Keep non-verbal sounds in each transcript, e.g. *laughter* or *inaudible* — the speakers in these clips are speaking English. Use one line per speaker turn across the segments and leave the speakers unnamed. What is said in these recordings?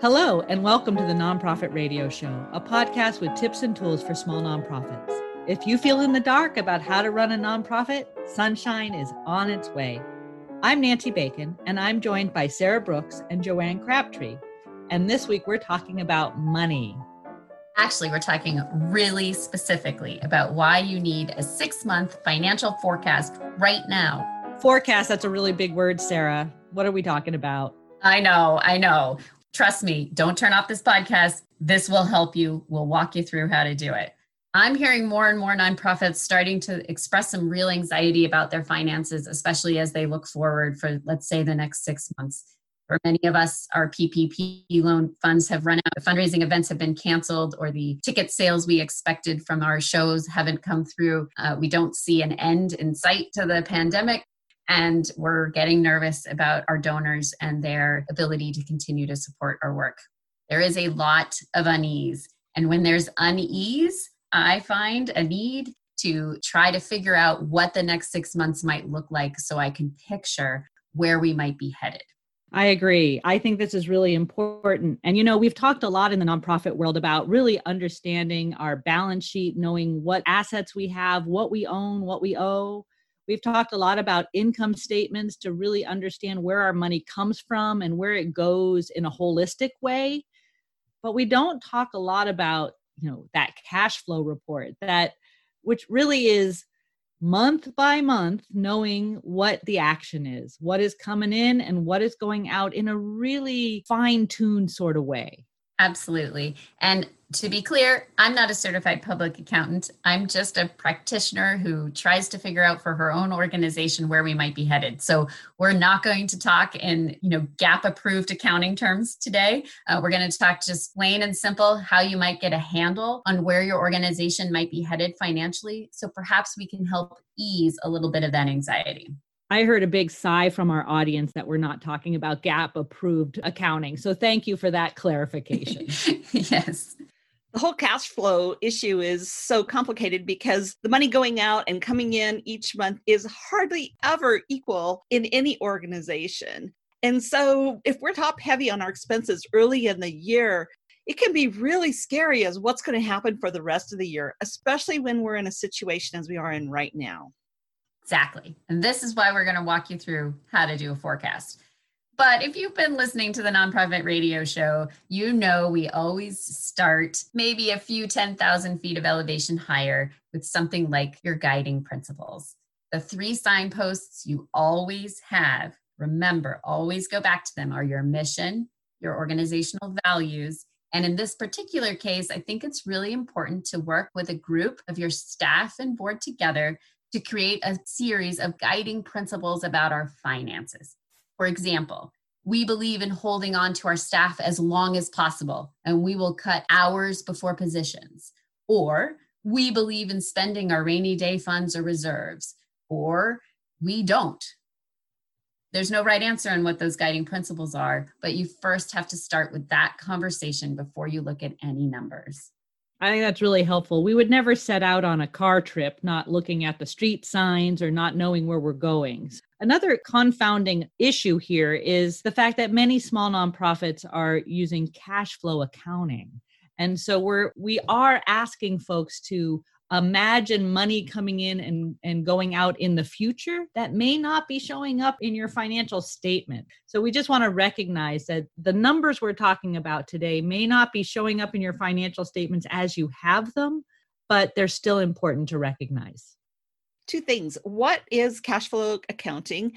Hello, and welcome to the Nonprofit Radio Show, a podcast with tips and tools for small nonprofits. If you feel in the dark about how to run a nonprofit, sunshine is on its way. I'm Nancy Bacon, and I'm joined by Sarah Brooks and Joanne Crabtree. And this week we're talking about money.
Actually, we're talking really specifically about why you need a six month financial forecast right now.
Forecast, that's a really big word, Sarah. What are we talking about?
I know, I know. Trust me, don't turn off this podcast. This will help you. We'll walk you through how to do it. I'm hearing more and more nonprofits starting to express some real anxiety about their finances, especially as they look forward for, let's say, the next six months. For many of us, our PPP loan funds have run out, fundraising events have been canceled, or the ticket sales we expected from our shows haven't come through. Uh, we don't see an end in sight to the pandemic and we're getting nervous about our donors and their ability to continue to support our work. There is a lot of unease. And when there's unease, I find a need to try to figure out what the next six months might look like so I can picture where we might be headed.
I agree. I think this is really important. And, you know, we've talked a lot in the nonprofit world about really understanding our balance sheet, knowing what assets we have, what we own, what we owe, We've talked a lot about income statements to really understand where our money comes from and where it goes in a holistic way. But we don't talk a lot about, you know, that cash flow report that which really is month by month knowing what the action is, what is coming in and what is going out in a really fine-tuned sort of way.
Absolutely. And to be clear, I'm not a certified public accountant. I'm just a practitioner who tries to figure out for her own organization where we might be headed. So we're not going to talk in, you know, GAAP approved accounting terms today. Uh, we're going to talk just plain and simple how you might get a handle on where your organization might be headed financially. So perhaps we can help ease a little bit of that anxiety.
I heard a big sigh from our audience that we're not talking about GAAP approved accounting. So thank you for that clarification. *laughs*
yes.
The whole cash flow issue is so complicated because the money going out and coming in each month is hardly ever equal in any organization. And so, if we're top heavy on our expenses early in the year, it can be really scary as what's going to happen for the rest of the year, especially when we're in a situation as we are in right now.
Exactly. And this is why we're going to walk you through how to do a forecast. But if you've been listening to the nonprofit radio show, you know we always start maybe a few 10,000 feet of elevation higher with something like your guiding principles. The three signposts you always have, remember, always go back to them, are your mission, your organizational values, and in this particular case, I think it's really important to work with a group of your staff and board together to create a series of guiding principles about our finances. For example, we believe in holding on to our staff as long as possible, and we will cut hours before positions. Or we believe in spending our rainy day funds or reserves, or we don't. There's no right answer on what those guiding principles are, but you first have to start with that conversation before you look at any numbers.
I think that's really helpful. We would never set out on a car trip not looking at the street signs or not knowing where we're going. Another confounding issue here is the fact that many small nonprofits are using cash flow accounting. And so we're we are asking folks to imagine money coming in and, and going out in the future that may not be showing up in your financial statement. So we just want to recognize that the numbers we're talking about today may not be showing up in your financial statements as you have them, but they're still important to recognize.
Two things. What is cash flow accounting?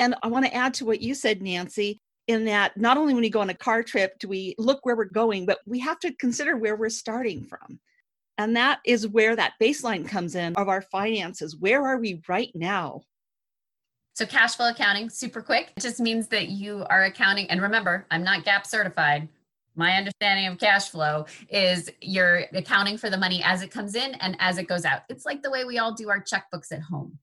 And I want to add to what you said, Nancy, in that not only when we go on a car trip do we look where we're going, but we have to consider where we're starting from. And that is where that baseline comes in of our finances. Where are we right now?
So, cash flow accounting, super quick, it just means that you are accounting. And remember, I'm not GAAP certified. My understanding of cash flow is you're accounting for the money as it comes in and as it goes out. It's like the way we all do our checkbooks at home.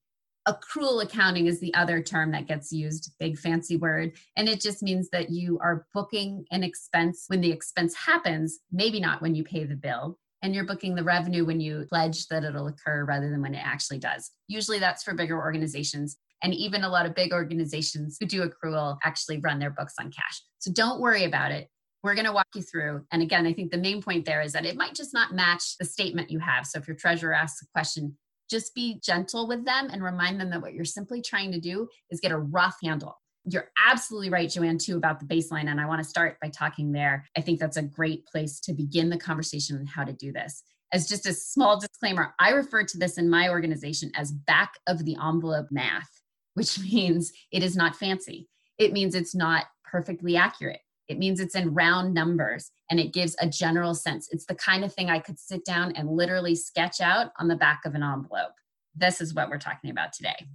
Accrual accounting is the other term that gets used, big fancy word. And it just means that you are booking an expense when the expense happens, maybe not when you pay the bill and you're booking the revenue when you pledge that it'll occur rather than when it actually does. Usually that's for bigger organizations. And even a lot of big organizations who do accrual actually run their books on cash. So don't worry about it. we're going to walk you through. And again, I think the main point there is that it might just not match the statement you have. So if your treasurer asks a question, just be gentle with them and remind them that what you're simply trying to do is get a rough handle. You're absolutely right, Joanne, too, about the baseline. And I want to start by talking there. I think that's a great place to begin the conversation on how to do this. As just a small disclaimer, I refer to this in my organization as back of the envelope math, which *laughs* means it is not fancy. It means it's not perfectly accurate. It means it's in round numbers and it gives a general sense. It's the kind of thing I could sit down and literally sketch out on the back of an envelope. This is what we're talking about today.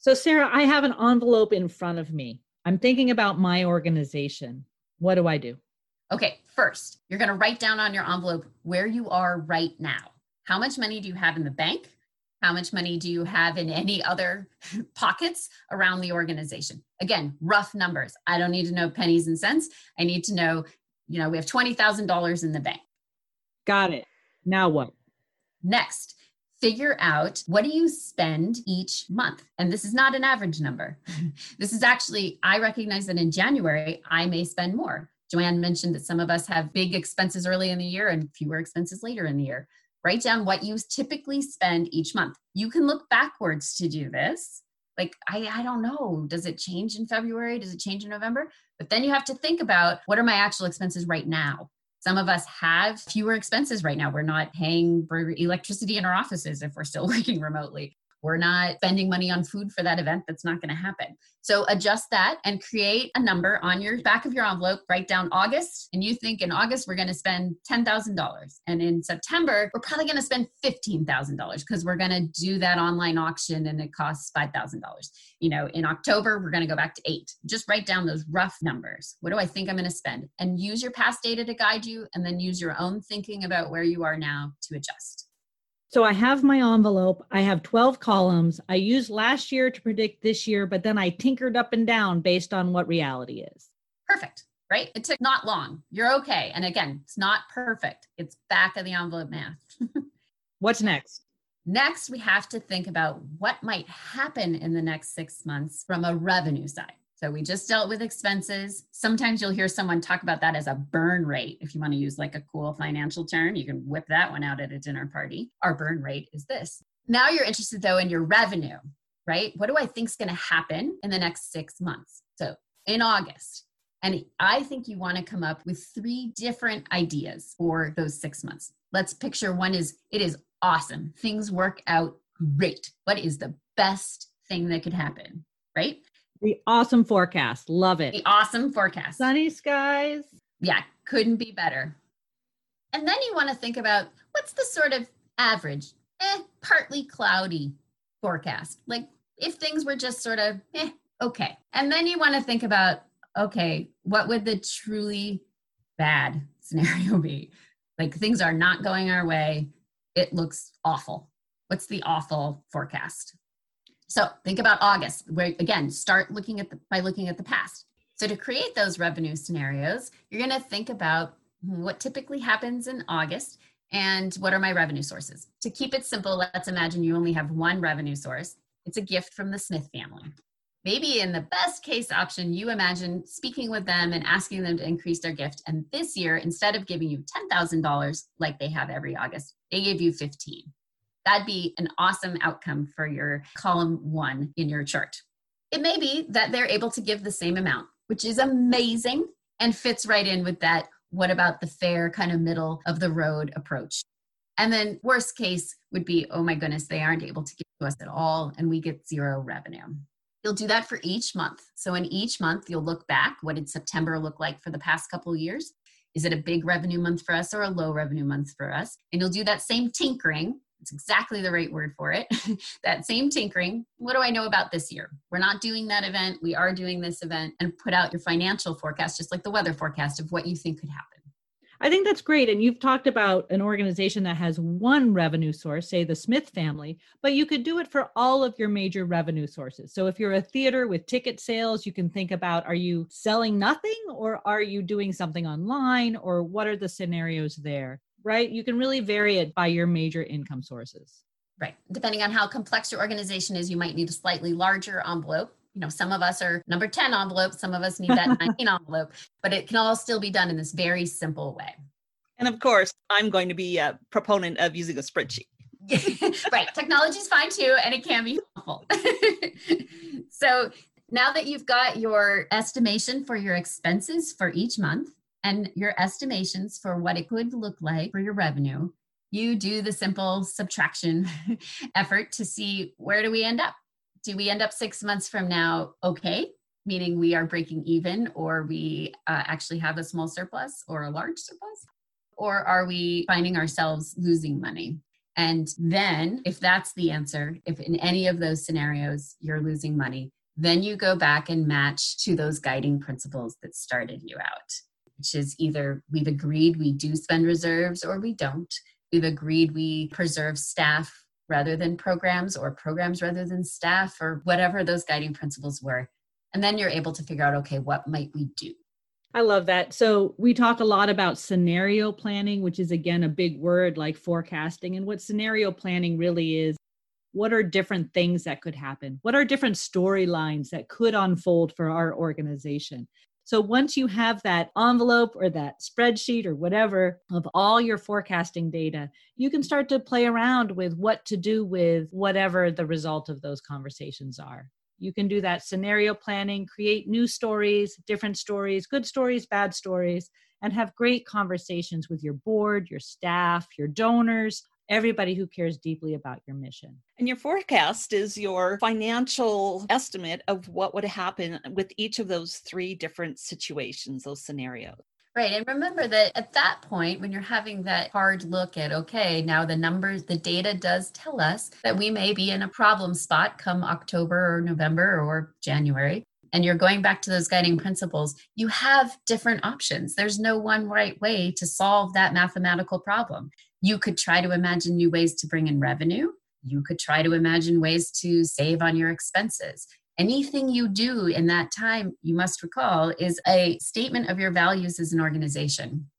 So, Sarah, I have an envelope in front of me. I'm thinking about my organization. What do I do?
Okay, first, you're going to write down on your envelope where you are right now. How much money do you have in the bank? How much money do you have in any other *laughs* pockets around the organization? Again, rough numbers. I don't need to know pennies and cents. I need to know, you know, we have $20,000 in the bank.
Got it. Now what?
Next, figure out what do you spend each month and this is not an average number *laughs* this is actually i recognize that in january i may spend more joanne mentioned that some of us have big expenses early in the year and fewer expenses later in the year write down what you typically spend each month. You can look backwards to do this. Like, I, I don't know, does it change in February? Does it change in November? But then you have to think about what are my actual expenses right now? Some of us have fewer expenses right now. We're not paying for electricity in our offices if we're still *laughs* working remotely. We're not spending money on food for that event. That's not going to happen. So adjust that and create a number on your back of your envelope. Write down August, and you think in August we're going to spend $10,000. And in September, we're probably going to spend $15,000 because we're going to do that online auction and it costs $5,000. You know, in October, we're going to go back to eight. Just write down those rough numbers. What do I think I'm going to spend? And use your past data to guide you, and then use your own thinking about where you are now to adjust.
So I have my envelope. I have 12 columns. I used last year to predict this year, but then I tinkered up and down based on what reality is.
Perfect, right? It took not long. You're okay. And again, it's not perfect. It's back of the envelope math. *laughs*
What's next?
Next, we have to think about what might happen in the next six months from a revenue side. So we just dealt with expenses. Sometimes you'll hear someone talk about that as a burn rate. If you want to use like a cool financial term, you can whip that one out at a dinner party. Our burn rate is this. Now you're interested though in your revenue, right? What do I think is going to happen in the next six months? So in August, and I think you want to come up with three different ideas for those six months. Let's picture one is it is awesome. Things work out great. What is the best thing that could happen? Right?
The awesome forecast. Love it.
The awesome forecast.
Sunny skies.
Yeah, couldn't be better. And then you want to think about what's the sort of average, eh, partly cloudy forecast. Like if things were just sort of, eh, okay. And then you want to think about, okay, what would the truly bad *laughs* scenario be? Like things are not going our way. It looks awful. What's the awful forecast? So think about August, where again, start looking at the by looking at the past. So to create those revenue scenarios, you're going to think about what typically happens in August and what are my revenue sources. To keep it simple, let's imagine you only have one revenue source. It's a gift from the Smith family. Maybe in the best case option, you imagine speaking with them and asking them to increase their gift. And this year, instead of giving you $10,000 like they have every August, they gave you 15 that'd be an awesome outcome for your column one in your chart. It may be that they're able to give the same amount, which is amazing and fits right in with that what about the fair kind of middle of the road approach. And then worst case would be, oh my goodness, they aren't able to give to us at all and we get zero revenue. You'll do that for each month. So in each month, you'll look back. What did September look like for the past couple years? Is it a big revenue month for us or a low revenue month for us? And you'll do that same tinkering it's exactly the right word for it. *laughs* that same tinkering. What do I know about this year? We're not doing that event. We are doing this event and put out your financial forecast, just like the weather forecast of what you think could happen.
I think that's great. And you've talked about an organization that has one revenue source, say the Smith family, but you could do it for all of your major revenue sources. So if you're a theater with ticket sales, you can think about are you selling nothing or are you doing something online or what are the scenarios there? Right? You can really vary it by your major income sources.
Right. Depending on how complex your organization is, you might need a slightly larger envelope. You know, some of us are number 10 envelope, some of us need that *laughs* 19 envelope, but it can all still be done in this very simple way.
And of course, I'm going to be a proponent of using a spreadsheet. *laughs*
right. Technology is fine too, and it can be helpful. *laughs* so now that you've got your estimation for your expenses for each month and your estimations for what it could look like for your revenue, you do the simple subtraction *laughs* effort to see where do we end up? Do we end up six months from now okay, meaning we are breaking even, or we uh, actually have a small surplus or a large surplus? Or are we finding ourselves losing money? And then, if that's the answer, if in any of those scenarios you're losing money, then you go back and match to those guiding principles that started you out, which is either we've agreed we do spend reserves or we don't. We've agreed we preserve staff rather than programs or programs rather than staff or whatever those guiding principles were. And then you're able to figure out okay, what might we do?
I love that. So, we talk a lot about scenario planning, which is again a big word like forecasting. And what scenario planning really is what are different things that could happen? What are different storylines that could unfold for our organization? So once you have that envelope or that spreadsheet or whatever of all your forecasting data, you can start to play around with what to do with whatever the result of those conversations are. You can do that scenario planning, create new stories, different stories, good stories, bad stories, and have great conversations with your board, your staff, your donors, everybody who cares deeply about your mission.
And your forecast is your financial estimate of what would happen with each of those three different situations, those scenarios.
Right. And remember that at that point, when you're having that hard look at, okay, now the numbers, the data does tell us that we may be in a problem spot come October or November or January. And you're going back to those guiding principles, you have different options. There's no one right way to solve that mathematical problem. You could try to imagine new ways to bring in revenue. You could try to imagine ways to save on your expenses. Anything you do in that time, you must recall, is a statement of your values as an organization.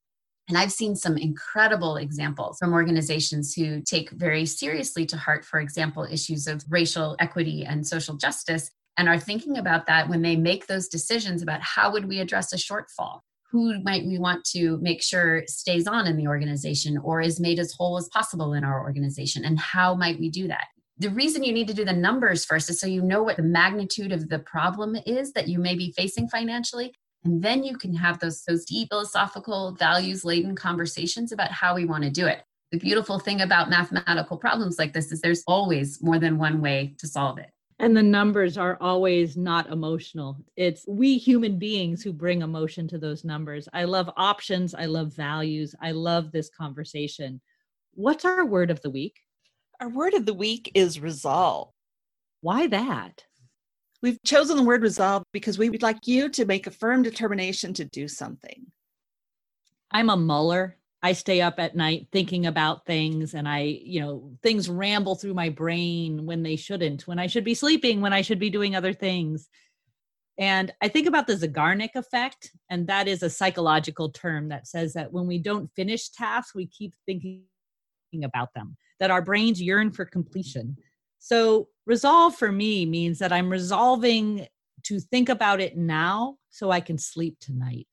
And I've seen some incredible examples from organizations who take very seriously to heart, for example, issues of racial equity and social justice, and are thinking about that when they make those decisions about how would we address a shortfall who might we want to make sure stays on in the organization or is made as whole as possible in our organization? And how might we do that? The reason you need to do the numbers first is so you know what the magnitude of the problem is that you may be facing financially. And then you can have those those deep philosophical values laden conversations about how we want to do it. The beautiful thing about mathematical problems like this is there's always more than one way to solve it
and the numbers are always not emotional. It's we human beings who bring emotion to those numbers. I love options. I love values. I love this conversation. What's our word of the week?
Our word of the week is resolve.
Why that?
We've chosen the word resolve because we would like you to make a firm determination to do something.
I'm a muller. I stay up at night thinking about things and I, you know, things ramble through my brain when they shouldn't, when I should be sleeping, when I should be doing other things. And I think about the Zeigarnik effect, and that is a psychological term that says that when we don't finish tasks, we keep thinking about them, that our brains yearn for completion. So, resolve for me means that I'm resolving to think about it now so I can sleep tonight.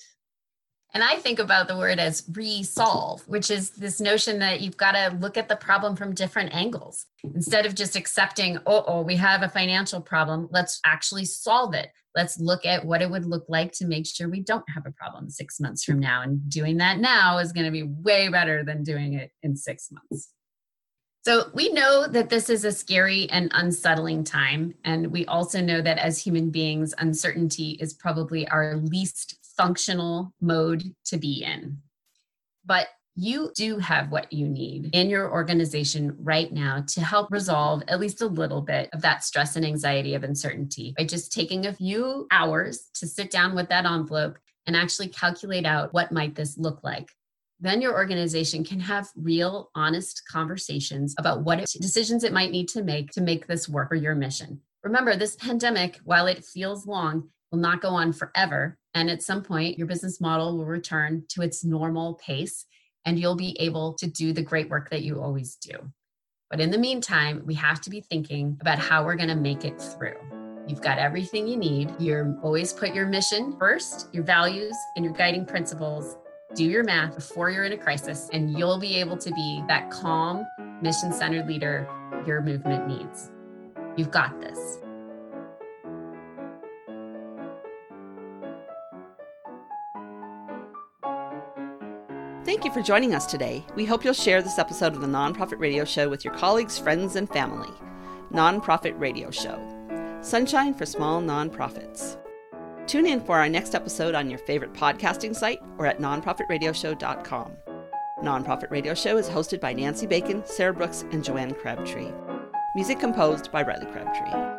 And I think about the word as resolve, which is this notion that you've got to look at the problem from different angles. Instead of just accepting, oh, oh, we have a financial problem, let's actually solve it. Let's look at what it would look like to make sure we don't have a problem six months from now. And doing that now is going to be way better than doing it in six months. So, we know that this is a scary and unsettling time. And we also know that as human beings, uncertainty is probably our least functional mode to be in. But you do have what you need in your organization right now to help resolve at least a little bit of that stress and anxiety of uncertainty by just taking a few hours to sit down with that envelope and actually calculate out what might this look like then your organization can have real honest conversations about what it, decisions it might need to make to make this work for your mission remember this pandemic while it feels long will not go on forever. And at some point, your business model will return to its normal pace and you'll be able to do the great work that you always do. But in the meantime, we have to be thinking about how we're going to make it through. You've got everything you need. You're always put your mission first, your values, and your guiding principles. Do your math before you're in a crisis, and you'll be able to be that calm, mission centered leader your movement needs. You've got this.
Thank you for joining us today. We hope you'll share this episode of the Nonprofit Radio Show with your colleagues, friends, and family. Nonprofit Radio Show Sunshine for Small Nonprofits. Tune in for our next episode on your favorite podcasting site or at nonprofitradioshow.com. Nonprofit Radio Show is hosted by Nancy Bacon, Sarah Brooks, and Joanne Crabtree. Music composed by Riley Crabtree.